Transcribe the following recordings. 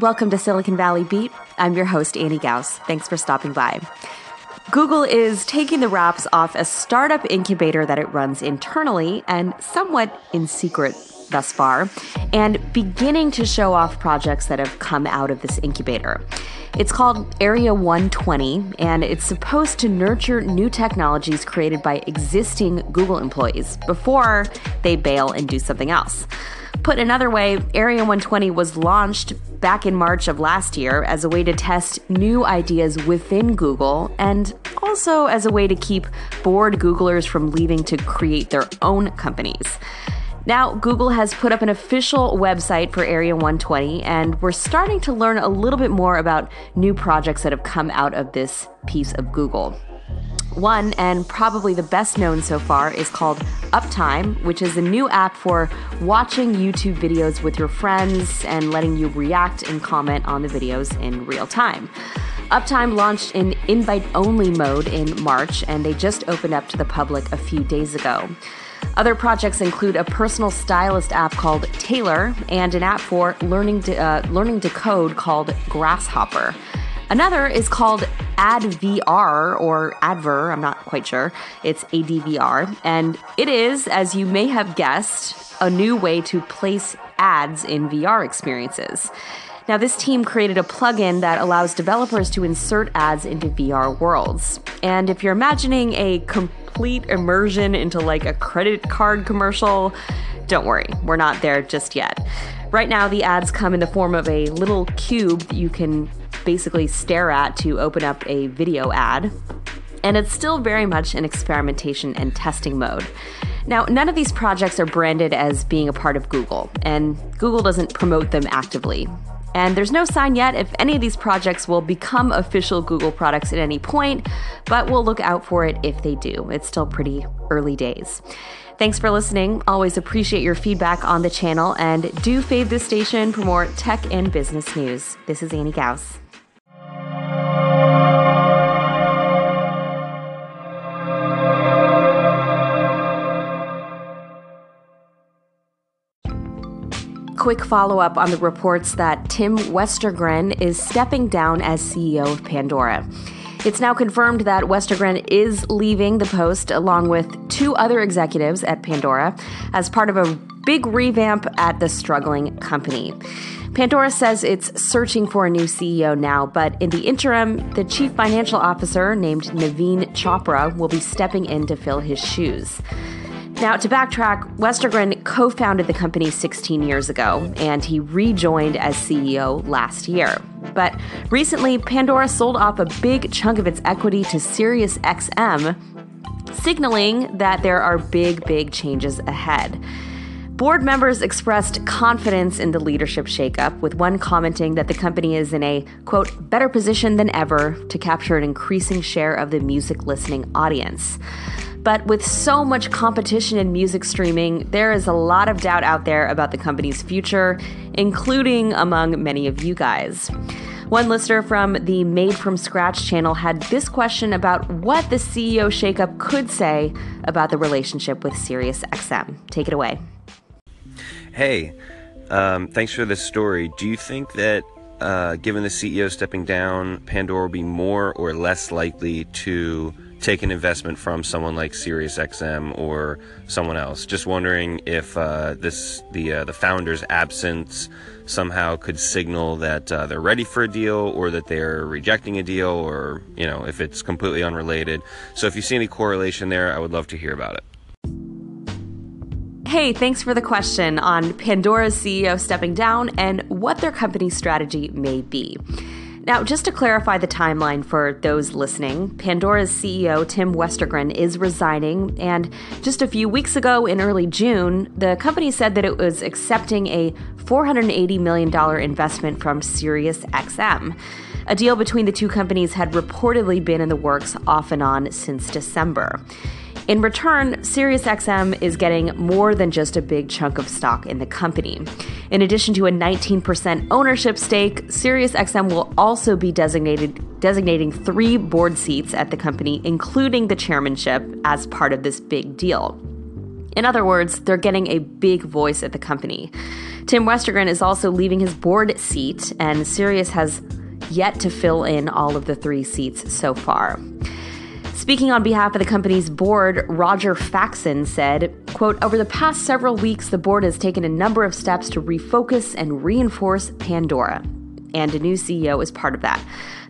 Welcome to Silicon Valley Beat. I'm your host, Annie Gauss. Thanks for stopping by. Google is taking the wraps off a startup incubator that it runs internally and somewhat in secret thus far, and beginning to show off projects that have come out of this incubator. It's called Area 120, and it's supposed to nurture new technologies created by existing Google employees before they bail and do something else. Put another way, Area 120 was launched back in March of last year as a way to test new ideas within Google and also as a way to keep bored Googlers from leaving to create their own companies. Now, Google has put up an official website for Area 120, and we're starting to learn a little bit more about new projects that have come out of this piece of Google. One, and probably the best known so far, is called Uptime, which is a new app for watching YouTube videos with your friends and letting you react and comment on the videos in real time. Uptime launched in invite only mode in March, and they just opened up to the public a few days ago. Other projects include a personal stylist app called Taylor and an app for learning to, uh, learning to code called Grasshopper. Another is called AdVR or Adver, I'm not quite sure. It's ADVR. And it is, as you may have guessed, a new way to place ads in VR experiences. Now, this team created a plugin that allows developers to insert ads into VR worlds. And if you're imagining a complete immersion into like a credit card commercial, don't worry, we're not there just yet. Right now, the ads come in the form of a little cube you can basically stare at to open up a video ad. And it's still very much in experimentation and testing mode. Now, none of these projects are branded as being a part of Google, and Google doesn't promote them actively. And there's no sign yet if any of these projects will become official Google products at any point, but we'll look out for it if they do. It's still pretty early days. Thanks for listening. Always appreciate your feedback on the channel, and do fave this station for more tech and business news. This is Annie Gauss. Quick follow up on the reports that Tim Westergren is stepping down as CEO of Pandora. It's now confirmed that Westergren is leaving the post along with two other executives at Pandora as part of a big revamp at the struggling company. Pandora says it's searching for a new CEO now, but in the interim, the chief financial officer named Naveen Chopra will be stepping in to fill his shoes. Now, to backtrack, Westergren co founded the company 16 years ago, and he rejoined as CEO last year. But recently, Pandora sold off a big chunk of its equity to SiriusXM, signaling that there are big, big changes ahead. Board members expressed confidence in the leadership shakeup, with one commenting that the company is in a, quote, better position than ever to capture an increasing share of the music listening audience. But with so much competition in music streaming, there is a lot of doubt out there about the company's future, including among many of you guys. One listener from the Made from Scratch channel had this question about what the CEO shakeup could say about the relationship with SiriusXM. Take it away. Hey, um, thanks for this story. Do you think that uh, given the CEO stepping down, Pandora will be more or less likely to take an investment from someone like SiriusXM or someone else. Just wondering if uh, this the uh, the founder's absence somehow could signal that uh, they're ready for a deal or that they're rejecting a deal or you know if it's completely unrelated. So if you see any correlation there, I would love to hear about it. Hey, thanks for the question on Pandora's CEO stepping down and what their company's strategy may be. Now, just to clarify the timeline for those listening, Pandora's CEO Tim Westergren is resigning, and just a few weeks ago in early June, the company said that it was accepting a $480 million investment from SiriusXM. A deal between the two companies had reportedly been in the works off and on since December. In return, SiriusXM is getting more than just a big chunk of stock in the company. In addition to a 19% ownership stake, SiriusXM will also be designated designating 3 board seats at the company, including the chairmanship as part of this big deal. In other words, they're getting a big voice at the company. Tim Westergren is also leaving his board seat, and Sirius has yet to fill in all of the three seats so far. Speaking on behalf of the company's board, Roger Faxon said, quote, Over the past several weeks, the board has taken a number of steps to refocus and reinforce Pandora. And a new CEO is part of that.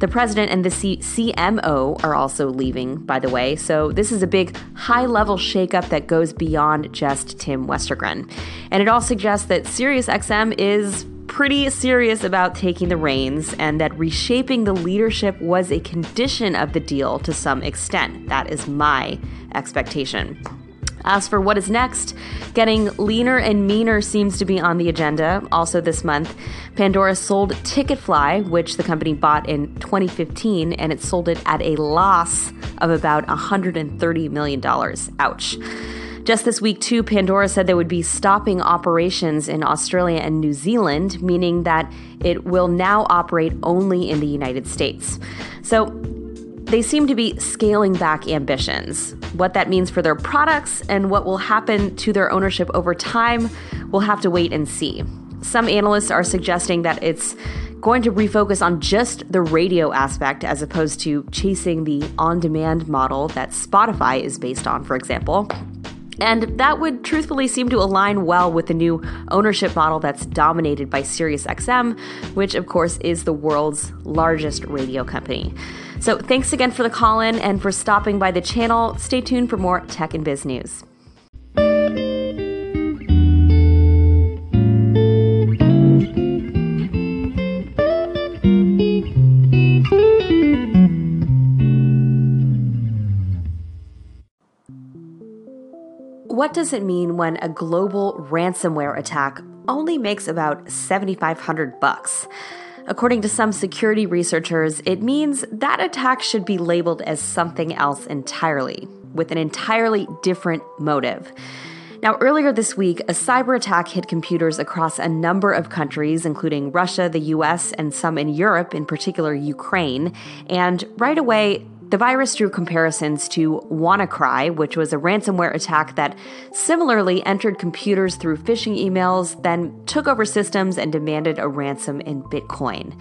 The president and the C- CMO are also leaving, by the way, so this is a big high level shakeup that goes beyond just Tim Westergren. And it all suggests that SiriusXM is pretty serious about taking the reins and that reshaping the leadership was a condition of the deal to some extent. That is my expectation. As for what is next, getting leaner and meaner seems to be on the agenda. Also, this month, Pandora sold Ticketfly, which the company bought in 2015, and it sold it at a loss of about $130 million. Ouch. Just this week, too, Pandora said they would be stopping operations in Australia and New Zealand, meaning that it will now operate only in the United States. So they seem to be scaling back ambitions. What that means for their products and what will happen to their ownership over time, we'll have to wait and see. Some analysts are suggesting that it's going to refocus on just the radio aspect as opposed to chasing the on demand model that Spotify is based on, for example. And that would truthfully seem to align well with the new ownership model that's dominated by SiriusXM, which of course is the world's largest radio company. So thanks again for the call in and for stopping by the channel. Stay tuned for more tech and biz news. What does it mean when a global ransomware attack only makes about 7500 bucks? According to some security researchers, it means that attack should be labeled as something else entirely, with an entirely different motive. Now, earlier this week, a cyber attack hit computers across a number of countries, including Russia, the US, and some in Europe, in particular Ukraine. And right away, the virus drew comparisons to WannaCry, which was a ransomware attack that similarly entered computers through phishing emails, then took over systems and demanded a ransom in Bitcoin.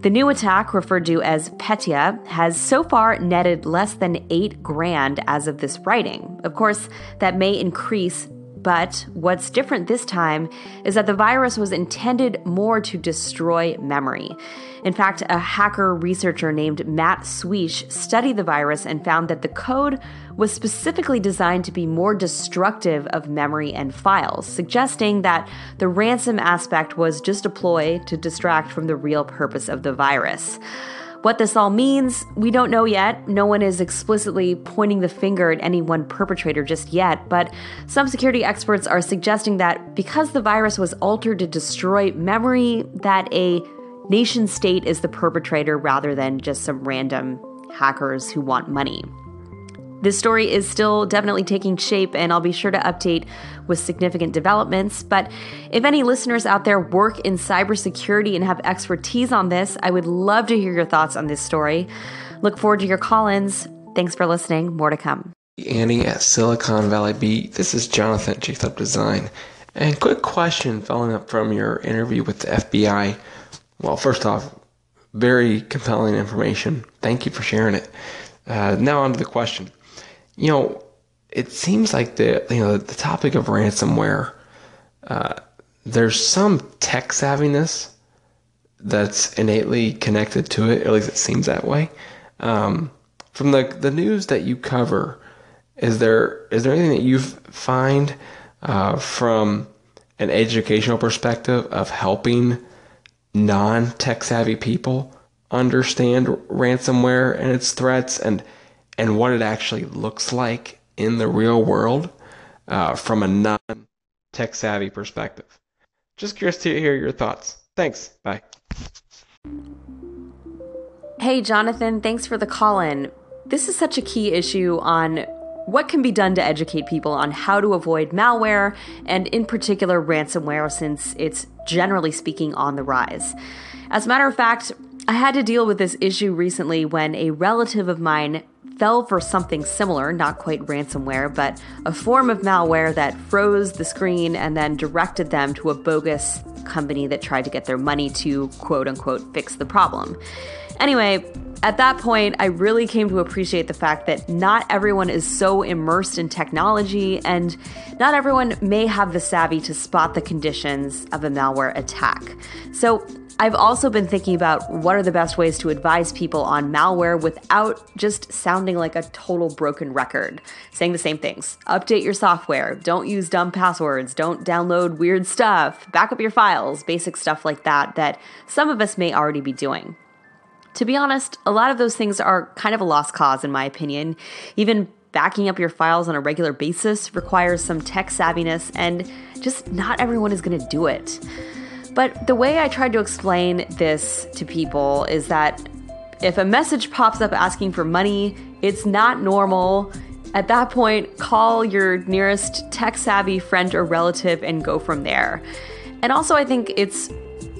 The new attack, referred to as Petya, has so far netted less than 8 grand as of this writing. Of course, that may increase but what's different this time is that the virus was intended more to destroy memory. In fact, a hacker researcher named Matt Suiche studied the virus and found that the code was specifically designed to be more destructive of memory and files, suggesting that the ransom aspect was just a ploy to distract from the real purpose of the virus. What this all means, we don't know yet. No one is explicitly pointing the finger at any one perpetrator just yet, but some security experts are suggesting that because the virus was altered to destroy memory, that a nation state is the perpetrator rather than just some random hackers who want money. This story is still definitely taking shape, and I'll be sure to update with significant developments. But if any listeners out there work in cybersecurity and have expertise on this, I would love to hear your thoughts on this story. Look forward to your call ins. Thanks for listening. More to come. Annie at Silicon Valley Beat. This is Jonathan Chief Design. And quick question following up from your interview with the FBI. Well, first off, very compelling information. Thank you for sharing it. Uh, now on to the question you know, it seems like the you know the topic of ransomware. Uh, there's some tech savviness that's innately connected to it. At least it seems that way. Um, from the the news that you cover, is there is there anything that you find uh, from an educational perspective of helping non tech savvy people understand ransomware and its threats and and what it actually looks like in the real world uh, from a non tech savvy perspective. Just curious to hear your thoughts. Thanks. Bye. Hey, Jonathan, thanks for the call in. This is such a key issue on what can be done to educate people on how to avoid malware and, in particular, ransomware, since it's generally speaking on the rise. As a matter of fact, I had to deal with this issue recently when a relative of mine fell for something similar, not quite ransomware, but a form of malware that froze the screen and then directed them to a bogus company that tried to get their money to quote unquote fix the problem. Anyway, at that point, I really came to appreciate the fact that not everyone is so immersed in technology, and not everyone may have the savvy to spot the conditions of a malware attack. So, I've also been thinking about what are the best ways to advise people on malware without just sounding like a total broken record, saying the same things. Update your software, don't use dumb passwords, don't download weird stuff, back up your files, basic stuff like that, that some of us may already be doing. To be honest, a lot of those things are kind of a lost cause, in my opinion. Even backing up your files on a regular basis requires some tech savviness, and just not everyone is going to do it. But the way I tried to explain this to people is that if a message pops up asking for money, it's not normal. At that point, call your nearest tech savvy friend or relative and go from there. And also, I think it's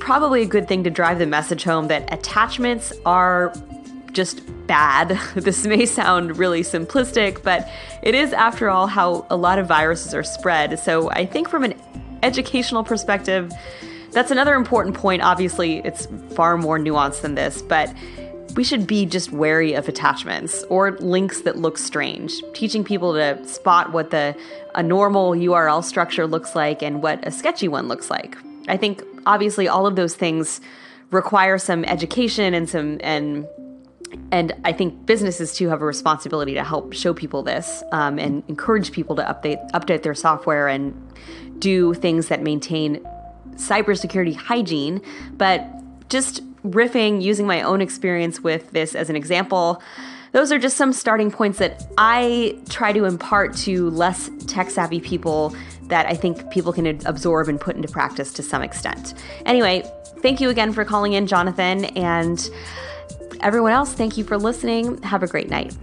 probably a good thing to drive the message home that attachments are just bad. this may sound really simplistic, but it is, after all, how a lot of viruses are spread. So I think from an educational perspective, that's another important point. Obviously, it's far more nuanced than this, but we should be just wary of attachments or links that look strange, teaching people to spot what the a normal URL structure looks like and what a sketchy one looks like. I think obviously all of those things require some education and some and and I think businesses too have a responsibility to help show people this um, and encourage people to update update their software and do things that maintain cybersecurity hygiene. But just riffing, using my own experience with this as an example, those are just some starting points that I try to impart to less tech savvy people that I think people can absorb and put into practice to some extent. Anyway, thank you again for calling in, Jonathan. And everyone else, thank you for listening. Have a great night.